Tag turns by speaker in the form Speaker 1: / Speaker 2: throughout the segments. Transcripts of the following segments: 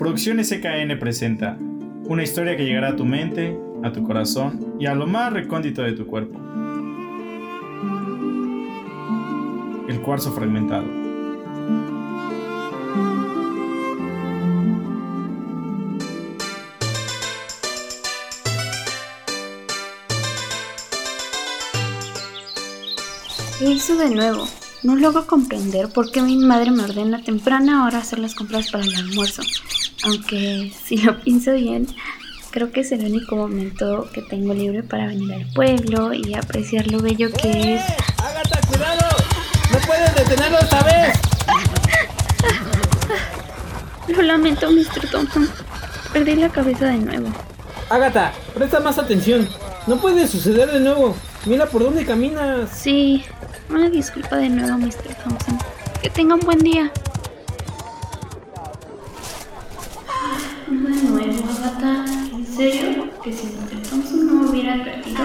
Speaker 1: Producciones SKN presenta una historia que llegará a tu mente, a tu corazón y a lo más recóndito de tu cuerpo. El cuarzo fragmentado.
Speaker 2: ¿Qué hizo de nuevo? No logro comprender por qué mi madre me ordena temprana hora hacer las compras para el almuerzo. Aunque, si lo pienso bien, creo que es el único momento que tengo libre para venir al pueblo y apreciar lo bello que es.
Speaker 3: ¡Ágata, cuidado! ¡No puedes detenerlo esta vez!
Speaker 2: Lo lamento, Mr. Thompson. Perdí la cabeza de nuevo.
Speaker 3: Ágata, presta más atención. No puede suceder de nuevo. Mira por dónde caminas.
Speaker 2: Sí, una disculpa de nuevo, Mr. Thompson. Que tenga un buen día. Agatha. ¿En serio? Que si Mr. Thompson no hubiera advertido,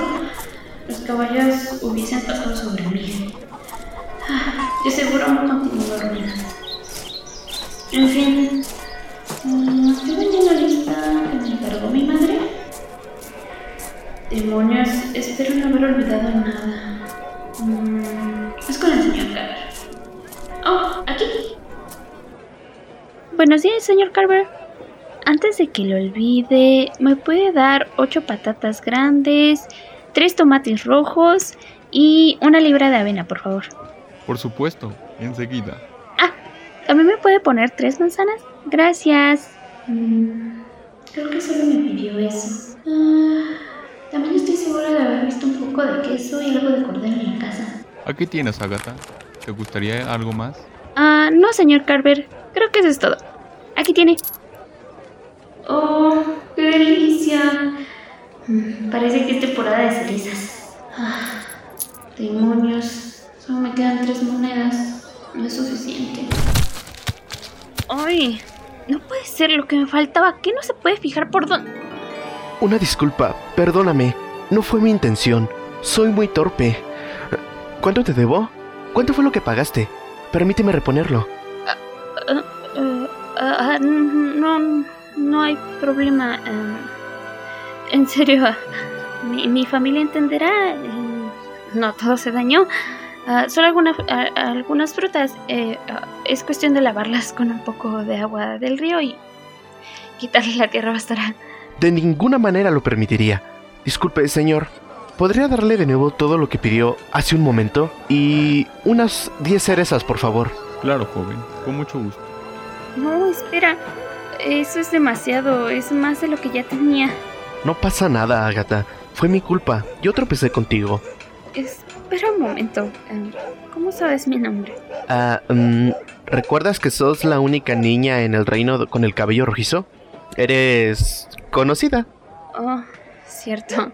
Speaker 2: los caballos hubiesen pasado sobre mí. Ah, De seguro aún continúo dormida. En fin, mm, ¿estoy vendiendo la lista que me encargó mi madre? Demonios, espero no haber olvidado nada. Mm, es con el señor Carver. Oh, aquí. Buenos días, señor Carver. Antes de que lo olvide, ¿me puede dar ocho patatas grandes, tres tomates rojos y una libra de avena, por favor?
Speaker 4: Por supuesto, enseguida.
Speaker 2: Ah, ¿también me puede poner tres manzanas? Gracias. Mm, creo que solo me pidió eso. Ah, también estoy segura de haber visto un poco de queso y algo de cordero en la casa.
Speaker 4: Aquí tienes, Agatha. ¿Te gustaría algo más?
Speaker 2: Ah, no, señor Carver. Creo que eso es todo. Aquí tiene. Parece que es temporada de cerizas. Ah, demonios. Solo me quedan tres monedas. No es suficiente. ¡Ay! No puede ser lo que me faltaba. ¿Qué no se puede fijar por dónde?
Speaker 5: Una disculpa, perdóname. No fue mi intención. Soy muy torpe. ¿Cuánto te debo? ¿Cuánto fue lo que pagaste? Permíteme reponerlo.
Speaker 2: Ah, ah, no, no hay problema. En serio, ah, mi, mi familia entenderá. eh, No todo se dañó. Ah, solo alguna- ah, algunas frutas. eh, es cuestión de lavarlas con un poco de agua del río y quitarle la tierra bastará.
Speaker 5: De ninguna manera lo permitiría. Disculpe, señor. ¿Podría darle de nuevo todo lo que pidió hace un momento? Y unas 10 cerezas, por favor.
Speaker 4: Claro, joven, con mucho gusto.
Speaker 2: No, espera. Eso es demasiado. Es más de lo que ya tenía.
Speaker 5: No pasa nada, Agatha. Fue mi culpa. Yo tropecé contigo.
Speaker 2: Espera un momento. eh, ¿Cómo sabes mi nombre?
Speaker 5: Ah, mm, ¿Recuerdas que sos la única niña en el reino con el cabello rojizo? Eres conocida.
Speaker 2: Oh, cierto.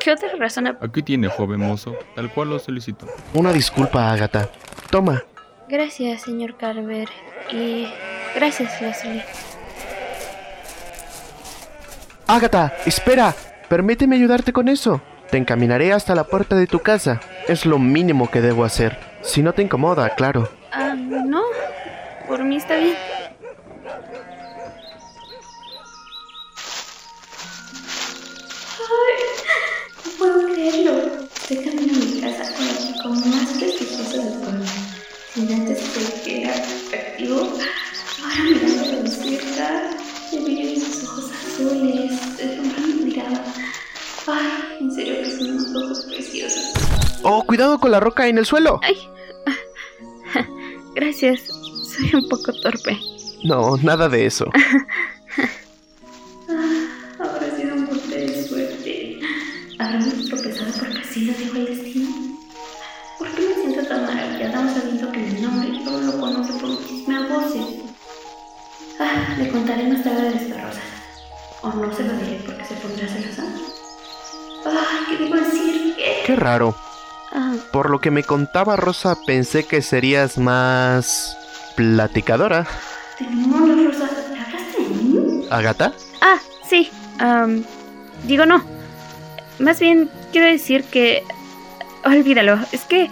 Speaker 2: ¿Qué otra razón? ap-
Speaker 4: Aquí tiene, joven mozo, tal cual lo solicitó.
Speaker 5: Una disculpa, Agatha. Toma.
Speaker 2: Gracias, señor Carver. Y gracias, Leslie.
Speaker 5: Agatha, espera. Permíteme ayudarte con eso. Te encaminaré hasta la puerta de tu casa. Es lo mínimo que debo hacer. Si no te incomoda, claro.
Speaker 2: Ah, no. Por mí está bien. Con
Speaker 5: la roca en el suelo.
Speaker 2: Ay, gracias. Soy un poco torpe.
Speaker 5: No, nada de eso.
Speaker 2: Habrá sido un golpe de suerte. Habremos tropezado porque así lo dijo el destino. ¿Por qué me siento tan maravillada sabiendo que mi nombre solo lo conoce por a voces? Ah, le contaré más tarde de esta rosa. O no se lo diré porque se pondrá celosa. Ah, ¿qué debo decir? ¿Qué?
Speaker 5: Qué raro. Por lo que me contaba Rosa, pensé que serías más... platicadora.
Speaker 2: demonios, Rosa. ¿Le hablaste de mí?
Speaker 5: ¿Agatha?
Speaker 2: Ah, sí. digo no. Más bien quiero decir que... Olvídalo. Es que...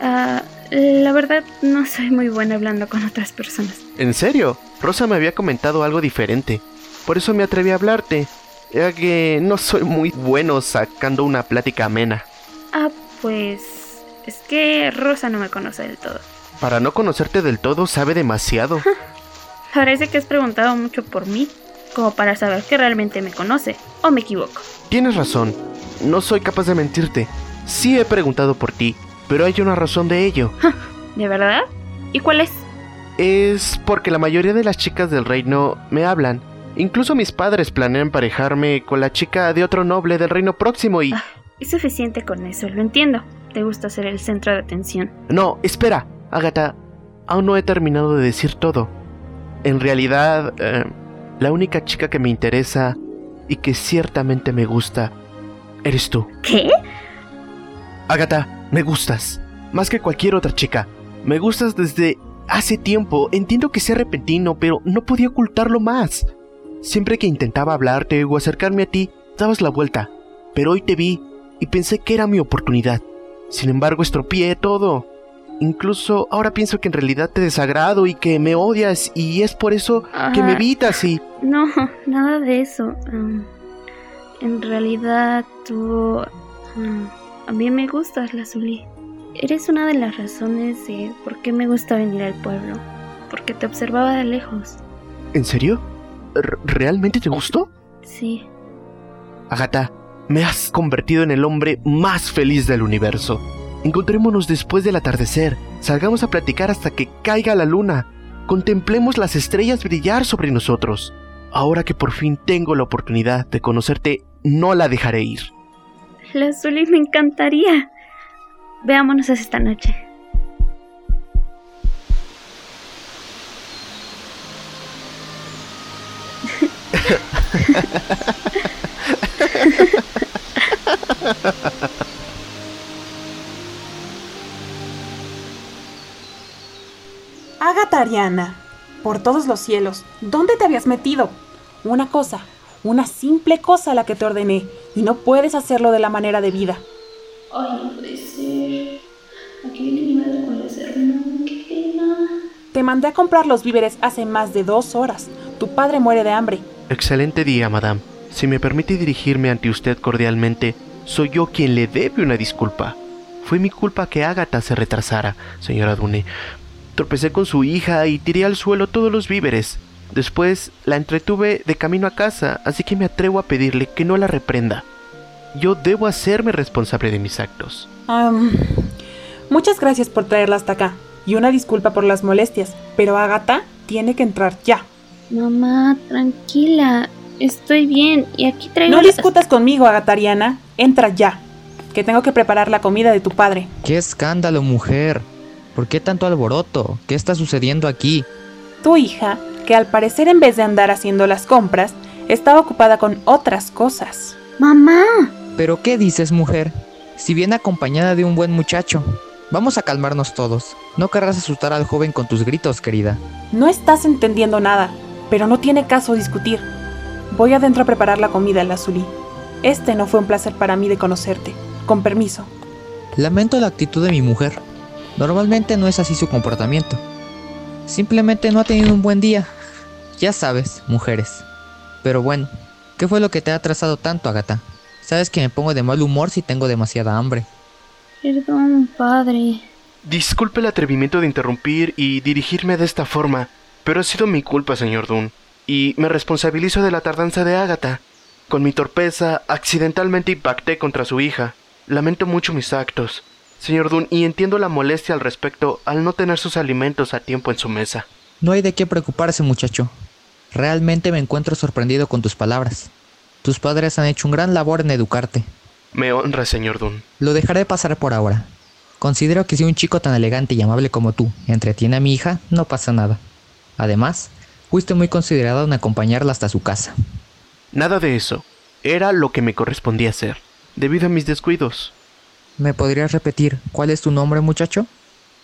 Speaker 2: ah, La verdad, no soy muy buena hablando con otras personas.
Speaker 5: ¿En serio? Rosa me había comentado algo diferente. Por eso me atreví a hablarte. Ya que no soy muy bueno sacando una plática amena.
Speaker 2: Ah, pues... Es que Rosa no me conoce del todo.
Speaker 5: Para no conocerte del todo, sabe demasiado.
Speaker 2: Parece que has preguntado mucho por mí, como para saber que realmente me conoce, o me equivoco.
Speaker 5: Tienes razón. No soy capaz de mentirte. Sí he preguntado por ti, pero hay una razón de ello.
Speaker 2: ¿De verdad? ¿Y cuál es?
Speaker 5: Es porque la mayoría de las chicas del reino me hablan. Incluso mis padres planean emparejarme con la chica de otro noble del reino próximo y...
Speaker 2: Ah, es suficiente con eso, lo entiendo. Te gusta ser el centro de atención.
Speaker 5: No, espera, Agatha. Aún no he terminado de decir todo. En realidad, eh, la única chica que me interesa y que ciertamente me gusta, eres tú.
Speaker 2: ¿Qué?
Speaker 5: Agatha, me gustas. Más que cualquier otra chica. Me gustas desde hace tiempo. Entiendo que sea repentino, pero no podía ocultarlo más. Siempre que intentaba hablarte o acercarme a ti, dabas la vuelta. Pero hoy te vi y pensé que era mi oportunidad. Sin embargo, estropeé todo. Incluso ahora pienso que en realidad te desagrado y que me odias y es por eso que me evitas y...
Speaker 2: No, nada de eso. Um, en realidad, tú... um, a mí me gustas, Lazuli. Eres una de las razones de por qué me gusta venir al pueblo. Porque te observaba de lejos.
Speaker 5: ¿En serio? ¿R- ¿Realmente te gustó?
Speaker 2: Sí.
Speaker 5: Agatha, me has convertido en el hombre más feliz del universo. Encontrémonos después del atardecer, salgamos a platicar hasta que caiga la luna, contemplemos las estrellas brillar sobre nosotros. Ahora que por fin tengo la oportunidad de conocerte, no la dejaré ir.
Speaker 2: Lazuli, me encantaría. Veámonos esta noche.
Speaker 6: Ágata Ariana, por todos los cielos, ¿dónde te habías metido? Una cosa, una simple cosa la que te ordené, y no puedes hacerlo de la manera debida.
Speaker 2: Ay, no puede ser. Aquí viene mi madre con la serna. Qué pena.
Speaker 6: Te mandé a comprar los víveres hace más de dos horas. Tu padre muere de hambre.
Speaker 5: Excelente día, madame. Si me permite dirigirme ante usted cordialmente, soy yo quien le debe una disculpa. Fue mi culpa que Ágata se retrasara, señora Dune. Tropecé con su hija y tiré al suelo todos los víveres. Después la entretuve de camino a casa, así que me atrevo a pedirle que no la reprenda. Yo debo hacerme responsable de mis actos.
Speaker 6: Muchas gracias por traerla hasta acá. Y una disculpa por las molestias. Pero Ágata tiene que entrar ya.
Speaker 2: Mamá, tranquila. Estoy bien. Y aquí traigo.
Speaker 6: No discutas conmigo, Ágata Ariana. Entra ya. Que tengo que preparar la comida de tu padre.
Speaker 7: ¡Qué escándalo, mujer! ¿Por qué tanto alboroto? ¿Qué está sucediendo aquí?
Speaker 6: Tu hija, que al parecer en vez de andar haciendo las compras, estaba ocupada con otras cosas.
Speaker 2: Mamá.
Speaker 7: ¿Pero qué dices, mujer? Si viene acompañada de un buen muchacho. Vamos a calmarnos todos. No querrás asustar al joven con tus gritos, querida.
Speaker 6: No estás entendiendo nada, pero no tiene caso discutir. Voy adentro a preparar la comida, Lazuli. Este no fue un placer para mí de conocerte. Con permiso.
Speaker 7: Lamento la actitud de mi mujer. Normalmente no es así su comportamiento. Simplemente no ha tenido un buen día. Ya sabes, mujeres. Pero bueno, ¿qué fue lo que te ha atrasado tanto, Agata? Sabes que me pongo de mal humor si tengo demasiada hambre.
Speaker 2: Perdón, padre.
Speaker 5: Disculpe el atrevimiento de interrumpir y dirigirme de esta forma, pero ha sido mi culpa, señor Dunn, y me responsabilizo de la tardanza de Ágata. Con mi torpeza, accidentalmente impacté contra su hija. Lamento mucho mis actos, señor Dunn, y entiendo la molestia al respecto al no tener sus alimentos a tiempo en su mesa.
Speaker 7: No hay de qué preocuparse, muchacho. Realmente me encuentro sorprendido con tus palabras. Tus padres han hecho un gran labor en educarte.
Speaker 5: Me honra, señor Dunn.
Speaker 7: Lo dejaré pasar por ahora. Considero que si un chico tan elegante y amable como tú entretiene a mi hija, no pasa nada. Además, fuiste muy considerado en acompañarla hasta su casa.
Speaker 5: Nada de eso. Era lo que me correspondía hacer, debido a mis descuidos.
Speaker 7: ¿Me podrías repetir cuál es tu nombre, muchacho?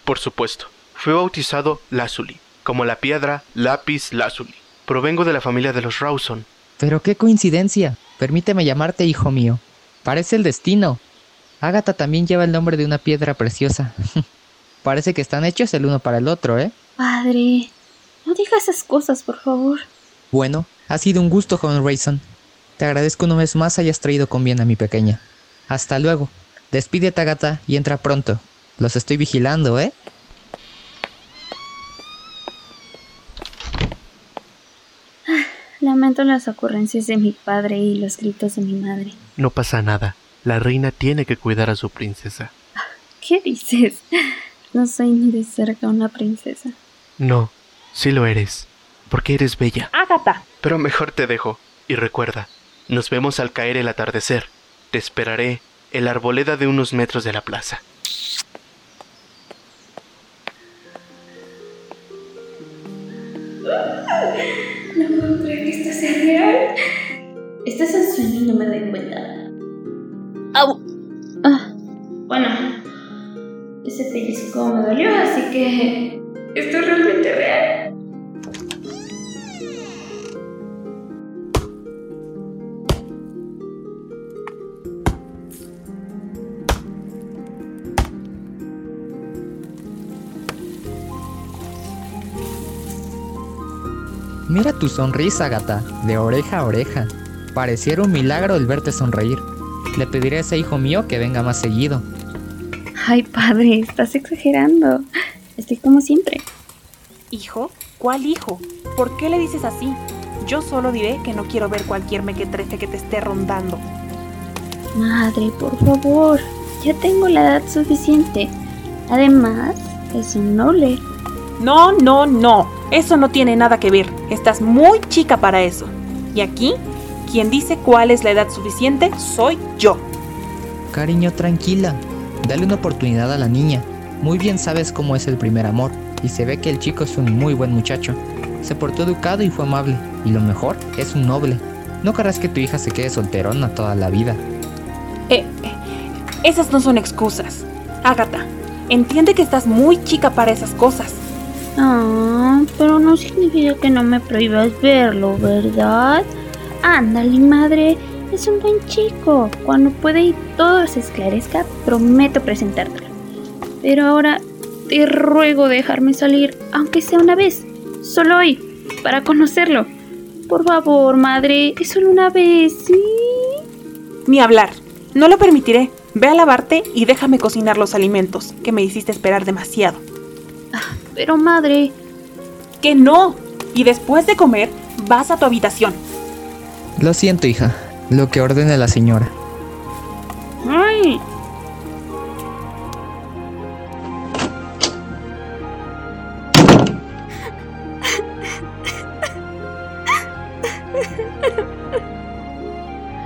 Speaker 5: Por supuesto. Fui bautizado Lazuli, como la piedra lápiz Lazuli. Provengo de la familia de los Rawson.
Speaker 7: Pero qué coincidencia. Permíteme llamarte hijo mío. Parece el destino. Ágata también lleva el nombre de una piedra preciosa. Parece que están hechos el uno para el otro, ¿eh?
Speaker 2: Padre, no diga esas cosas, por favor.
Speaker 7: Bueno, ha sido un gusto, joven Rayson. Te agradezco una vez más hayas traído con bien a mi pequeña. Hasta luego. Despídete, Agatha, y entra pronto. Los estoy vigilando, ¿eh?
Speaker 2: Lamento las ocurrencias de mi padre y los gritos de mi madre.
Speaker 5: No pasa nada. La reina tiene que cuidar a su princesa.
Speaker 2: ¿Qué dices? No soy ni de cerca una princesa.
Speaker 5: No, sí lo eres. Porque eres bella.
Speaker 6: Ágata.
Speaker 5: Pero mejor te dejo. Y recuerda, nos vemos al caer el atardecer. Te esperaré en la arboleda de unos metros de la plaza.
Speaker 2: No puedo creer que esto sea real. Esto es un sueño y no me doy cuenta. ¡Au! Ah, bueno, ese pellizco me dolió, así que esto es realmente real.
Speaker 7: Mira tu sonrisa, gata, de oreja a oreja. Pareciera un milagro el verte sonreír. Le pediré a ese hijo mío que venga más seguido.
Speaker 2: Ay, padre, estás exagerando. Estoy como siempre.
Speaker 6: ¿Hijo? ¿Cuál hijo? ¿Por qué le dices así? Yo solo diré que no quiero ver cualquier mequetrefe que te esté rondando.
Speaker 2: Madre, por favor. Ya tengo la edad suficiente. Además, es un noble.
Speaker 6: No, no, no. Eso no tiene nada que ver. Estás muy chica para eso. Y aquí, quien dice cuál es la edad suficiente soy yo.
Speaker 7: Cariño, tranquila. Dale una oportunidad a la niña. Muy bien sabes cómo es el primer amor. Y se ve que el chico es un muy buen muchacho. Se portó educado y fue amable. Y lo mejor, es un noble. No querrás que tu hija se quede solterona toda la vida.
Speaker 6: Eh, eh, esas no son excusas. Ágata, entiende que estás muy chica para esas cosas.
Speaker 2: Ah, pero no significa que no me prohíbas verlo, ¿verdad? Ándale, madre. Es un buen chico. Cuando puede y todo se esclarezca, prometo presentártelo. Pero ahora te ruego dejarme salir, aunque sea una vez, solo hoy, para conocerlo. Por favor, madre, es solo una vez, ¿sí?
Speaker 6: Ni hablar. No lo permitiré. Ve a lavarte y déjame cocinar los alimentos, que me hiciste esperar demasiado.
Speaker 2: Pero, madre,
Speaker 6: Que no. Y después de comer, vas a tu habitación.
Speaker 7: Lo siento, hija. Lo que ordene la señora.
Speaker 2: ¡ay!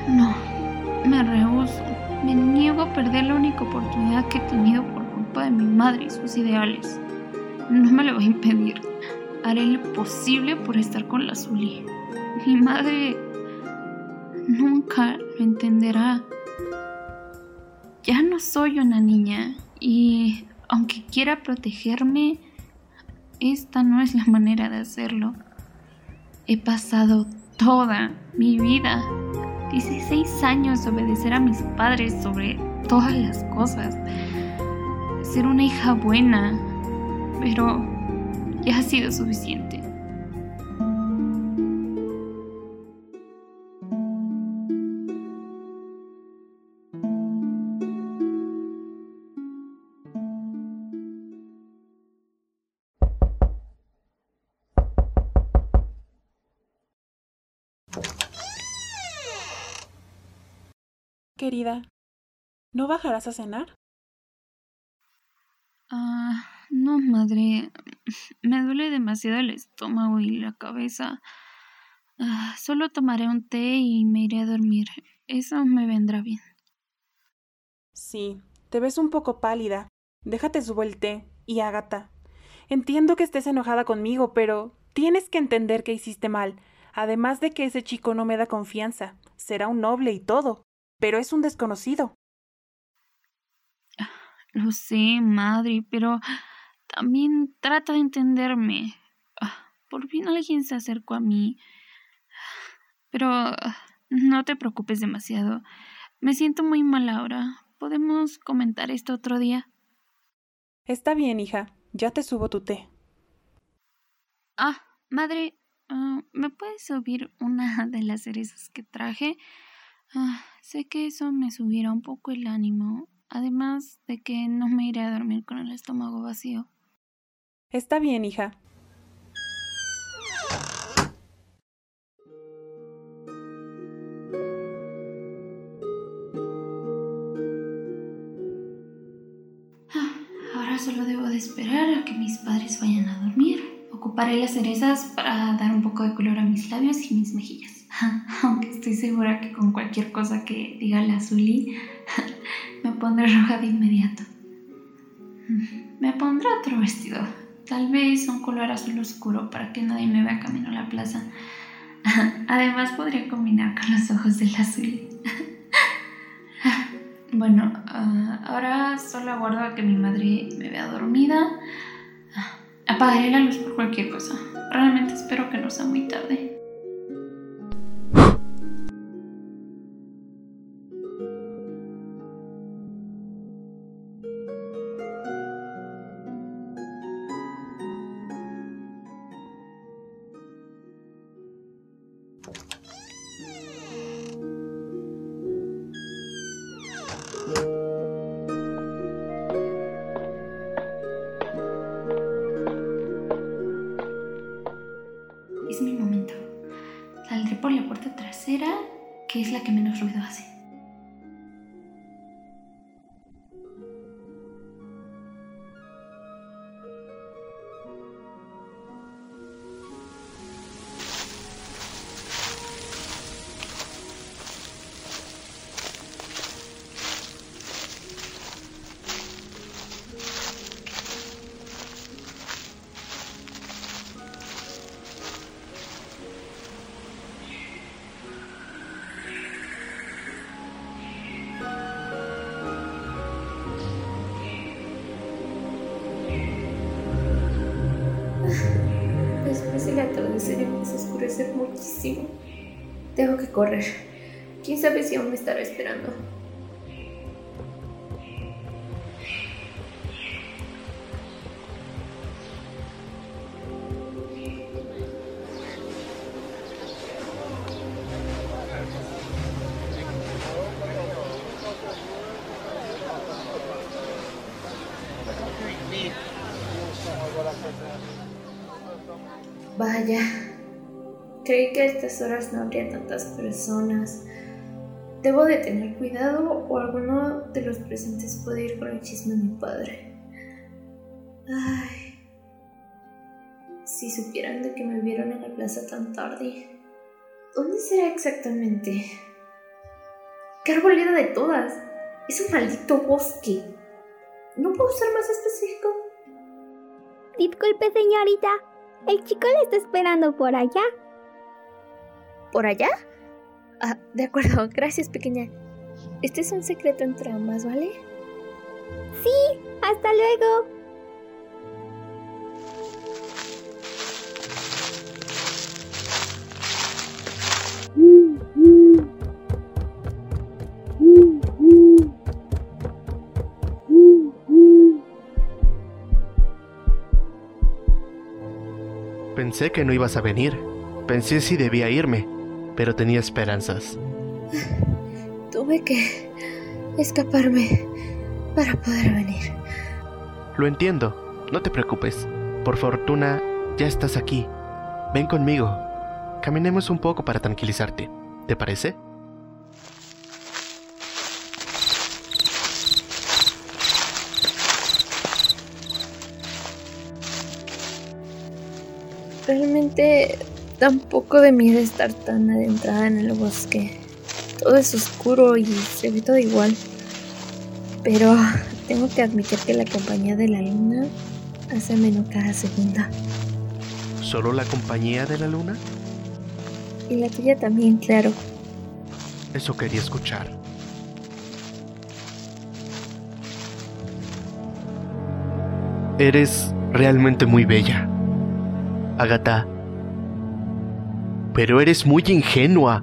Speaker 2: No, me rehuso. Me niego a perder la única oportunidad que he tenido por culpa de mi madre y sus ideales. No me lo voy a impedir. Haré lo posible por estar con la Zully. Mi madre nunca lo entenderá. Ya no soy una niña y aunque quiera protegerme, esta no es la manera de hacerlo. He pasado toda mi vida, 16 años de obedecer a mis padres sobre todas las cosas. Ser una hija buena, pero ya ha sido suficiente.
Speaker 6: Querida, ¿no bajarás a cenar?
Speaker 2: Ah, no, madre. Me duele demasiado el estómago y la cabeza. Ah, solo tomaré un té y me iré a dormir. Eso me vendrá bien.
Speaker 6: Sí, te ves un poco pálida. Déjate subo el té. Y Ágata, entiendo que estés enojada conmigo, pero tienes que entender que hiciste mal. Además de que ese chico no me da confianza. Será un noble y todo. Pero es un desconocido.
Speaker 2: Lo sé, madre, pero también trata de entenderme. Ah, Por fin alguien se acercó a mí. Pero ah, no te preocupes demasiado. Me siento muy mal ahora. ¿Podemos comentar esto otro día?
Speaker 6: Está bien, hija. Ya te subo tu té.
Speaker 2: Ah, madre, ah, ¿me puedes subir una de las cerezas que traje? Sé que eso me subirá un poco el ánimo, además de que no me iré a dormir con el estómago vacío.
Speaker 6: Está bien, hija.
Speaker 2: Ah, Ahora solo debo de esperar a que mis padres vayan a dormir. Ocuparé las cerezas para dar un poco de color a mis labios y mis mejillas. Aunque estoy segura que con cualquier cosa que diga la Zully me pondré roja de inmediato. Me pondré otro vestido. Tal vez un color azul oscuro para que nadie me vea camino a la plaza. Además podría combinar con los ojos del azul. Bueno, ah, ahora solo aguardo a que mi madre me vea dormida. Apagaré la luz por cualquier cosa. Realmente espero que no sea muy tarde. Correr. ¿Quién sabe si aún me estará esperando? Vaya, creí que a estas horas no habría tantas personas. Debo de tener cuidado o alguno de los presentes puede ir con el chisme a mi padre. Ay, si supieran de que me vieron en la plaza tan tarde. ¿Dónde será exactamente? ¡Qué arboleda de todas! Es un maldito bosque. ¿No puedo ser más específico?
Speaker 8: Disculpe, señorita. El chico le está esperando por allá.
Speaker 2: ¿Por allá? Ah, de acuerdo, gracias, pequeña. Este es un secreto entre ambas, ¿vale?
Speaker 8: Sí, hasta luego.
Speaker 5: Pensé que no ibas a venir. Pensé si debía irme, pero tenía esperanzas.
Speaker 2: Tuve que escaparme para poder venir.
Speaker 5: Lo entiendo, no te preocupes. Por fortuna, ya estás aquí. Ven conmigo. Caminemos un poco para tranquilizarte. ¿Te parece?
Speaker 2: Realmente da un poco de miedo estar tan adentrada en el bosque. Todo es oscuro y se ve todo igual. Pero tengo que admitir que la compañía de la luna hace menos cada segunda.
Speaker 5: ¿Solo la compañía de la luna?
Speaker 2: Y la tuya también, claro.
Speaker 5: Eso quería escuchar. Eres realmente muy bella, Agatha. Pero eres muy ingenua.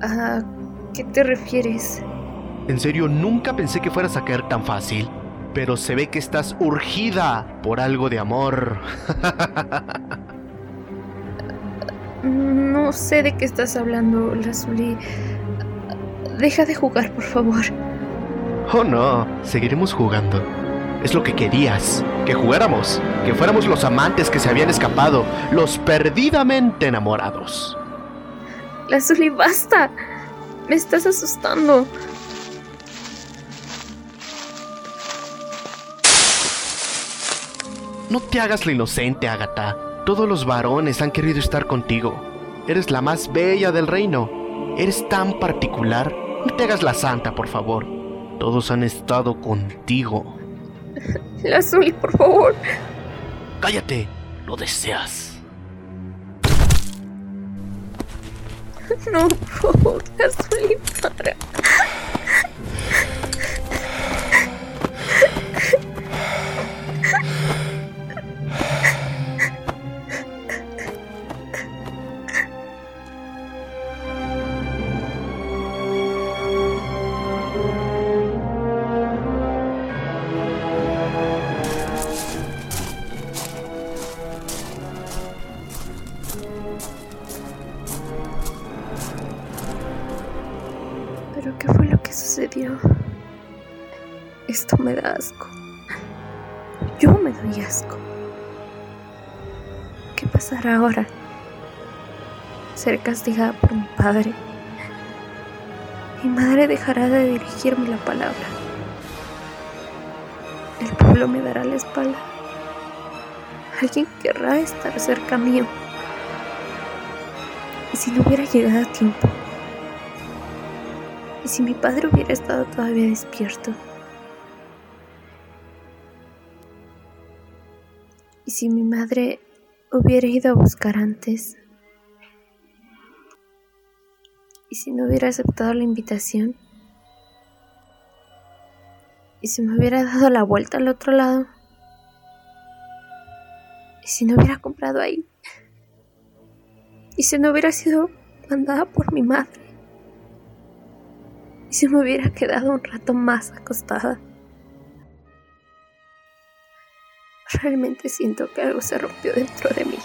Speaker 2: ¿A qué te refieres?
Speaker 5: En serio, nunca pensé que fueras a caer tan fácil. Pero se ve que estás urgida por algo de amor.
Speaker 2: No sé de qué estás hablando, Lazuli. Deja de jugar, por favor.
Speaker 5: Oh no, seguiremos jugando. Es lo que querías, que jugáramos, que fuéramos los amantes que se habían escapado, los perdidamente enamorados.
Speaker 2: Lazuli, basta. Me estás asustando.
Speaker 5: No te hagas la inocente, Agatha. Todos los varones han querido estar contigo. Eres la más bella del reino. Eres tan particular. No te hagas la santa, por favor. Todos han estado contigo.
Speaker 2: Lazuli, por favor.
Speaker 5: Cállate. Lo deseas.
Speaker 2: No, por favor, Lazuli, para. Sucedió? Esto me da asco. Yo me doy asco. ¿Qué pasará ahora? Seré castigada por mi padre. Mi madre dejará de dirigirme la palabra. El pueblo me dará la espalda. Alguien querrá estar cerca mío. ¿Y si no hubiera llegado a tiempo? ¿Y si mi padre hubiera estado todavía despierto? ¿Y si mi madre hubiera ido a buscar antes? ¿Y si no hubiera aceptado la invitación? ¿Y si me hubiera dado la vuelta al otro lado? ¿Y si no hubiera comprado ahí? ¿Y si no hubiera sido mandada por mi madre? ¿Y si me hubiera quedado un rato más acostada? Realmente siento que algo se rompió dentro de mí.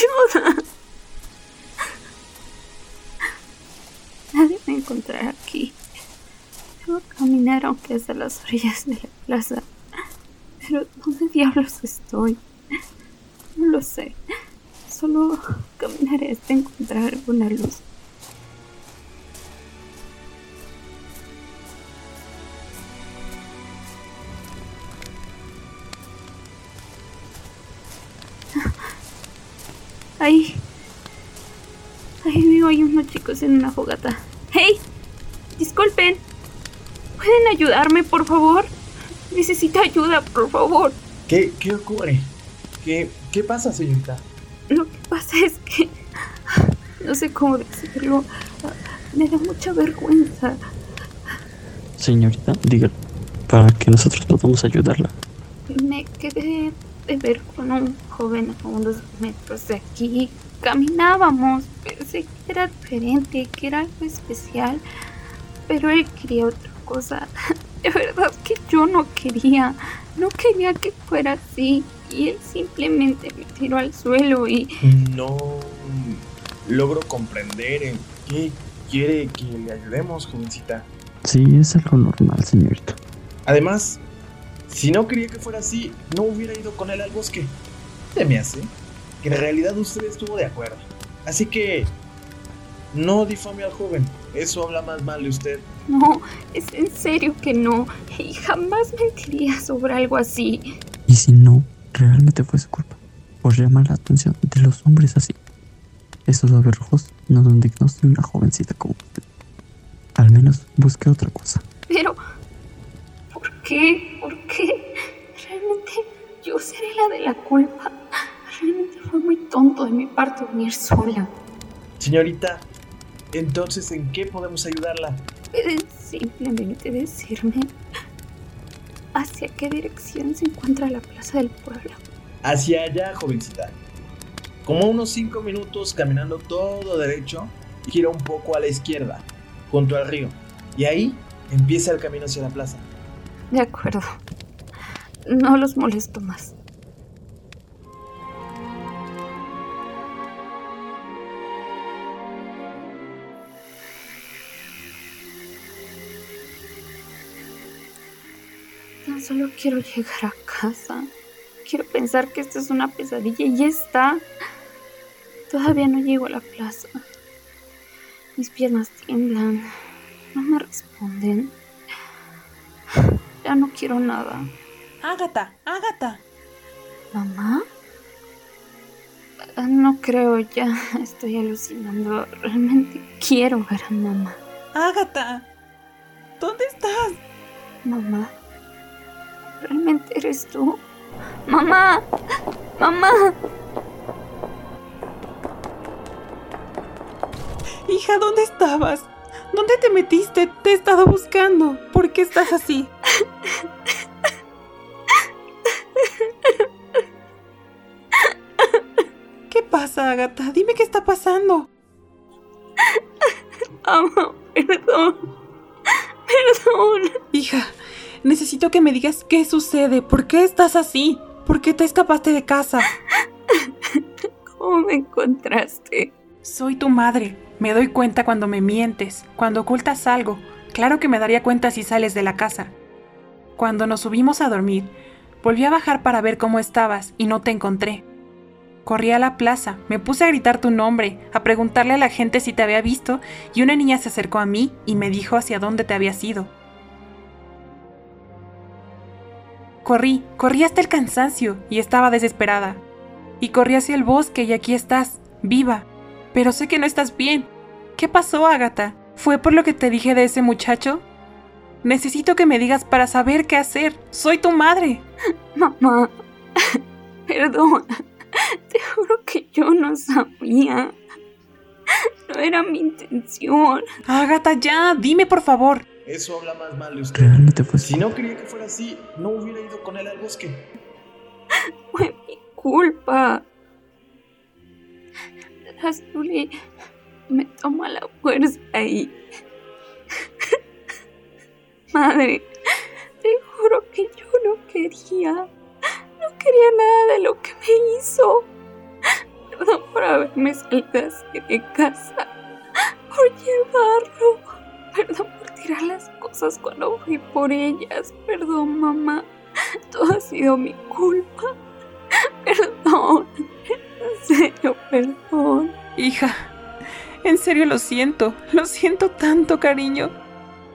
Speaker 2: Ayuda. Nadie me encontrará aquí. Debo caminar aunque hasta las orillas de la plaza. Pero ¿dónde diablos estoy? No lo sé. Solo caminaré hasta encontrar alguna luz. Chicos en una fogata. ¡Hey! Disculpen. ¿Pueden ayudarme, por favor? Necesito ayuda, por favor.
Speaker 9: ¿Qué, qué ocurre? ¿Qué, ¿Qué pasa, señorita?
Speaker 2: Lo que pasa es que... No sé cómo decirlo. Me da mucha vergüenza.
Speaker 10: Señorita, dígalo, para que nosotros podamos ayudarla.
Speaker 2: Me quedé de ver con un joven a unos metros de aquí. Caminábamos, pensé que era diferente, que era algo especial, pero él quería otra cosa. De verdad que yo no quería, no quería que fuera así. Y él simplemente me tiró al suelo y...
Speaker 9: No logro comprender en qué quiere que le ayudemos, jovencita.
Speaker 10: Sí, es algo normal, señorita.
Speaker 9: Además, si no quería que fuera así, no hubiera ido con él al bosque. Se me hace que en realidad usted estuvo de acuerdo. Así que no difame al joven. Eso habla más mal de usted.
Speaker 2: No, es en serio que no. Y jamás mentiría sobre algo así.
Speaker 10: Y si no, realmente fue su culpa por llamar la atención de los hombres así. Esos labios rojos no son dignos de una jovencita como usted. Al menos busque otra cosa.
Speaker 2: Pero, ¿por qué? ¿Por qué? Realmente yo seré la de la culpa. Tonto de mi parte venir sola.
Speaker 9: Señorita, entonces, ¿en qué podemos ayudarla?
Speaker 2: ¿Puedes simplemente decirme hacia qué dirección se encuentra la plaza del pueblo?
Speaker 9: Hacia allá, jovencita. Como unos 5 minutos caminando todo derecho, gira un poco a la izquierda, junto al río. Y ahí empieza el camino hacia la plaza.
Speaker 2: De acuerdo. No los molesto más. Solo quiero llegar a casa. Quiero pensar que esto es una pesadilla y ya está. Todavía no llego a la plaza. Mis piernas tiemblan. No me responden. Ya no quiero nada.
Speaker 6: Ágata, Ágata.
Speaker 2: ¿Mamá? Ah, No creo, ya estoy alucinando. Realmente quiero ver a mamá.
Speaker 6: Ágata. ¿Dónde estás?
Speaker 2: Mamá. ¿Realmente eres tú? Mamá. Mamá.
Speaker 6: Hija, ¿dónde estabas? ¿Dónde te metiste? Te he estado buscando. ¿Por qué estás así? ¿Qué pasa, Agatha? Dime qué está pasando.
Speaker 2: Mamá, perdón. Perdón.
Speaker 6: Hija, necesito que me digas qué sucede. ¿Por qué estás así? ¿Por qué te escapaste de casa?
Speaker 2: ¿Cómo me encontraste?
Speaker 6: Soy tu madre. Me doy cuenta cuando me mientes, cuando ocultas algo. Claro que me daría cuenta si sales de la casa. Cuando nos subimos a dormir, volví a bajar para ver cómo estabas y no te encontré. Corrí a la plaza, me puse a gritar tu nombre, a preguntarle a la gente si te había visto y una niña se acercó a mí y me dijo hacia dónde te habías ido. Corrí, corrí hasta el cansancio y estaba desesperada. Y corrí hacia el bosque y aquí estás, viva. Pero sé que no estás bien. ¿Qué pasó, Agatha? ¿Fue por lo que te dije de ese muchacho? Necesito que me digas para saber qué hacer. Soy tu madre.
Speaker 2: Mamá. Perdón. Te juro que yo no sabía. No era mi intención.
Speaker 6: Agatha, ya, dime por favor.
Speaker 9: Eso habla más mal de usted.
Speaker 10: Realmente fue
Speaker 9: Si no quería que fuera así, no hubiera ido con él al bosque.
Speaker 2: Fue mi culpa. Razuli me toma la fuerza y... Madre, te juro que yo no quería. No quería nada de lo que me hizo. Perdón por haberme salido así de casa. Por llevarlo. Perdón por las cosas cuando fui por ellas. Perdón, mamá. Todo ha sido mi culpa. Perdón. En serio, perdón.
Speaker 6: Hija, en serio lo siento. Lo siento tanto, cariño.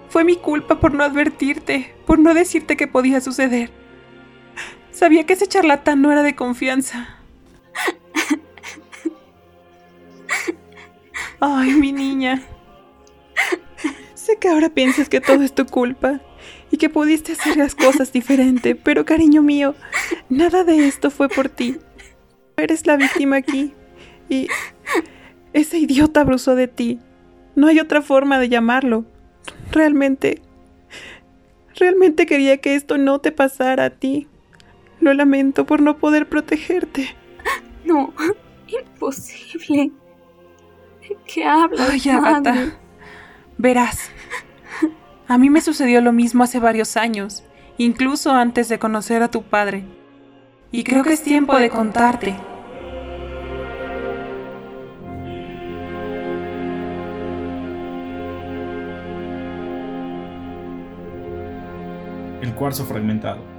Speaker 6: Fue mi culpa por no advertirte, por no decirte que podía suceder. Sabía que ese charlatán no era de confianza. Ay, mi niña. Que ahora piensas que todo es tu culpa y que pudiste hacer las cosas diferente, pero cariño mío, nada de esto fue por ti. Eres la víctima aquí y ese idiota abusó de ti. No hay otra forma de llamarlo. Realmente, realmente quería que esto no te pasara a ti. Lo lamento por no poder protegerte.
Speaker 2: No, imposible. ¿De qué hablas,
Speaker 6: Ay? Agatha. Verás, a mí me sucedió lo mismo hace varios años, incluso antes de conocer a tu padre. Y creo que es tiempo de contarte.
Speaker 1: El cuarzo fragmentado.